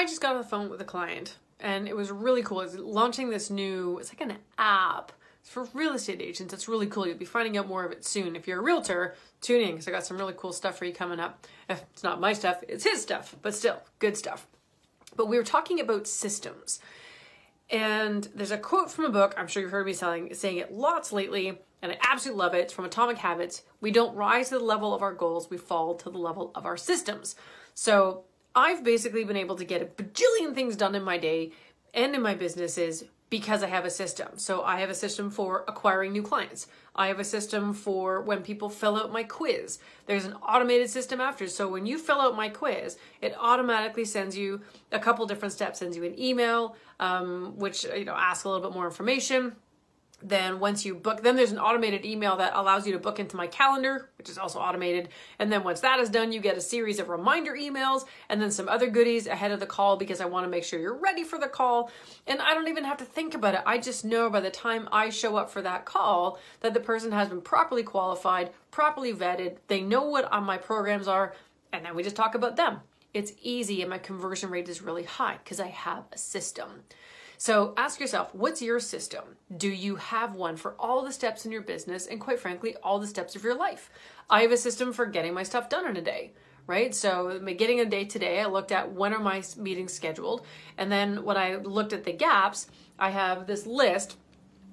I just got on the phone with a client and it was really cool. It's launching this new, it's like an app it's for real estate agents. It's really cool. You'll be finding out more of it soon. If you're a realtor, tune in because I got some really cool stuff for you coming up. If it's not my stuff, it's his stuff, but still good stuff. But we were talking about systems. And there's a quote from a book, I'm sure you've heard me saying, saying it lots lately, and I absolutely love it. It's from Atomic Habits. We don't rise to the level of our goals, we fall to the level of our systems. So I've basically been able to get a bajillion things done in my day and in my businesses because I have a system. So I have a system for acquiring new clients. I have a system for when people fill out my quiz. There's an automated system after. So when you fill out my quiz, it automatically sends you a couple different steps, sends you an email, um, which you know asks a little bit more information then once you book then there's an automated email that allows you to book into my calendar which is also automated. And then once that is done you get a series of reminder emails and then some other goodies ahead of the call because i want to make sure you're ready for the call. And i don't even have to think about it. I just know by the time i show up for that call that the person has been properly qualified properly vetted. They know what uh, my programs are and then we just talk about them. It's easy and my conversion rate is really high because i have a system so ask yourself, what's your system? Do you have one for all the steps in your business and, quite frankly, all the steps of your life? I have a system for getting my stuff done in a day right? So getting a day today, I looked at when are my meetings scheduled, and then when I looked at the gaps, I have this list.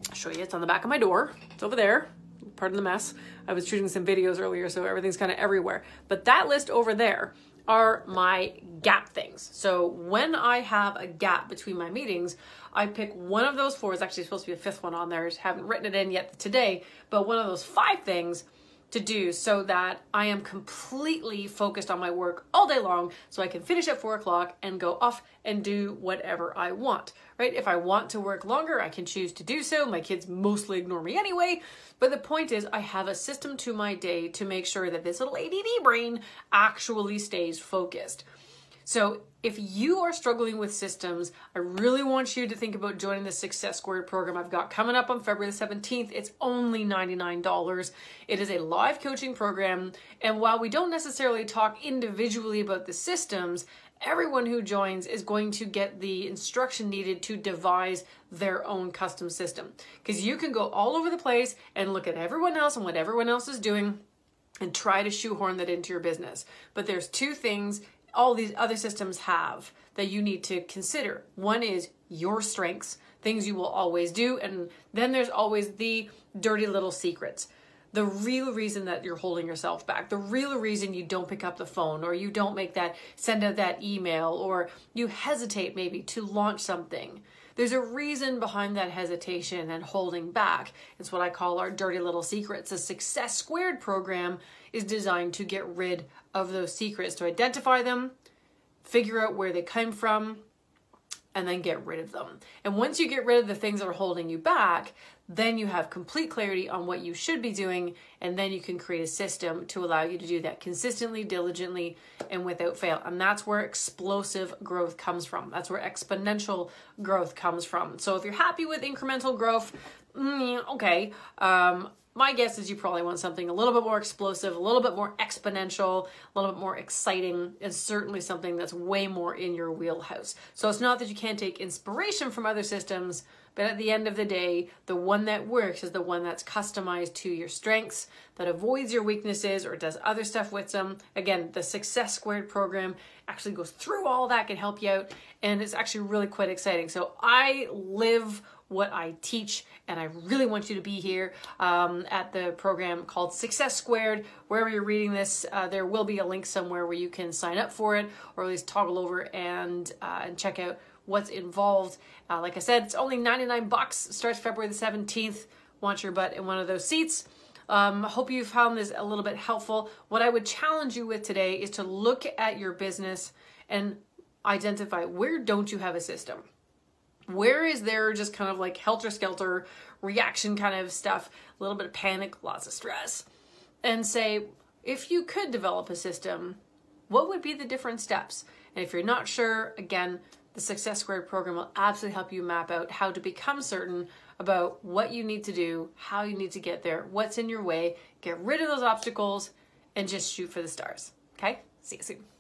I'll show you. It's on the back of my door. It's over there. Pardon the mess. I was shooting some videos earlier, so everything's kind of everywhere. But that list over there are my gap things. So when I have a gap between my meetings, I pick one of those four. It's actually supposed to be a fifth one on there. I haven't written it in yet today, but one of those five things to do so that I am completely focused on my work all day long so I can finish at four o'clock and go off and do whatever I want, right? If I want to work longer, I can choose to do so. My kids mostly ignore me anyway. But the point is, I have a system to my day to make sure that this little ADD brain actually stays focused. So, if you are struggling with systems, I really want you to think about joining the Success Squared program I've got coming up on February the 17th. It's only $99. It is a live coaching program. And while we don't necessarily talk individually about the systems, everyone who joins is going to get the instruction needed to devise their own custom system. Because you can go all over the place and look at everyone else and what everyone else is doing and try to shoehorn that into your business. But there's two things all these other systems have that you need to consider. One is your strengths, things you will always do, and then there's always the dirty little secrets. The real reason that you're holding yourself back, the real reason you don't pick up the phone or you don't make that send out that email or you hesitate maybe to launch something. There's a reason behind that hesitation and holding back. It's what I call our dirty little secrets. The Success Squared program is designed to get rid of those secrets, to identify them, figure out where they came from, and then get rid of them. And once you get rid of the things that are holding you back, then you have complete clarity on what you should be doing, and then you can create a system to allow you to do that consistently, diligently, and without fail. And that's where explosive growth comes from. That's where exponential growth comes from. So if you're happy with incremental growth, mm, okay. Um, my guess is you probably want something a little bit more explosive, a little bit more exponential, a little bit more exciting, and certainly something that's way more in your wheelhouse. So it's not that you can't take inspiration from other systems, but at the end of the day, the one that works is the one that's customized to your strengths, that avoids your weaknesses or does other stuff with them. Again, the Success Squared program actually goes through all that, can help you out, and it's actually really quite exciting. So I live what I teach. And I really want you to be here um, at the program called Success Squared. Wherever you're reading this, uh, there will be a link somewhere where you can sign up for it or at least toggle over and, uh, and check out what's involved. Uh, like I said, it's only 99 bucks. Starts February the 17th. Want your butt in one of those seats. Um, hope you found this a little bit helpful. What I would challenge you with today is to look at your business and identify where don't you have a system where is there just kind of like helter skelter reaction kind of stuff, a little bit of panic, lots of stress, and say, if you could develop a system, what would be the different steps? And if you're not sure, again, the Success Squared program will absolutely help you map out how to become certain about what you need to do, how you need to get there, what's in your way, get rid of those obstacles, and just shoot for the stars. Okay? See you soon.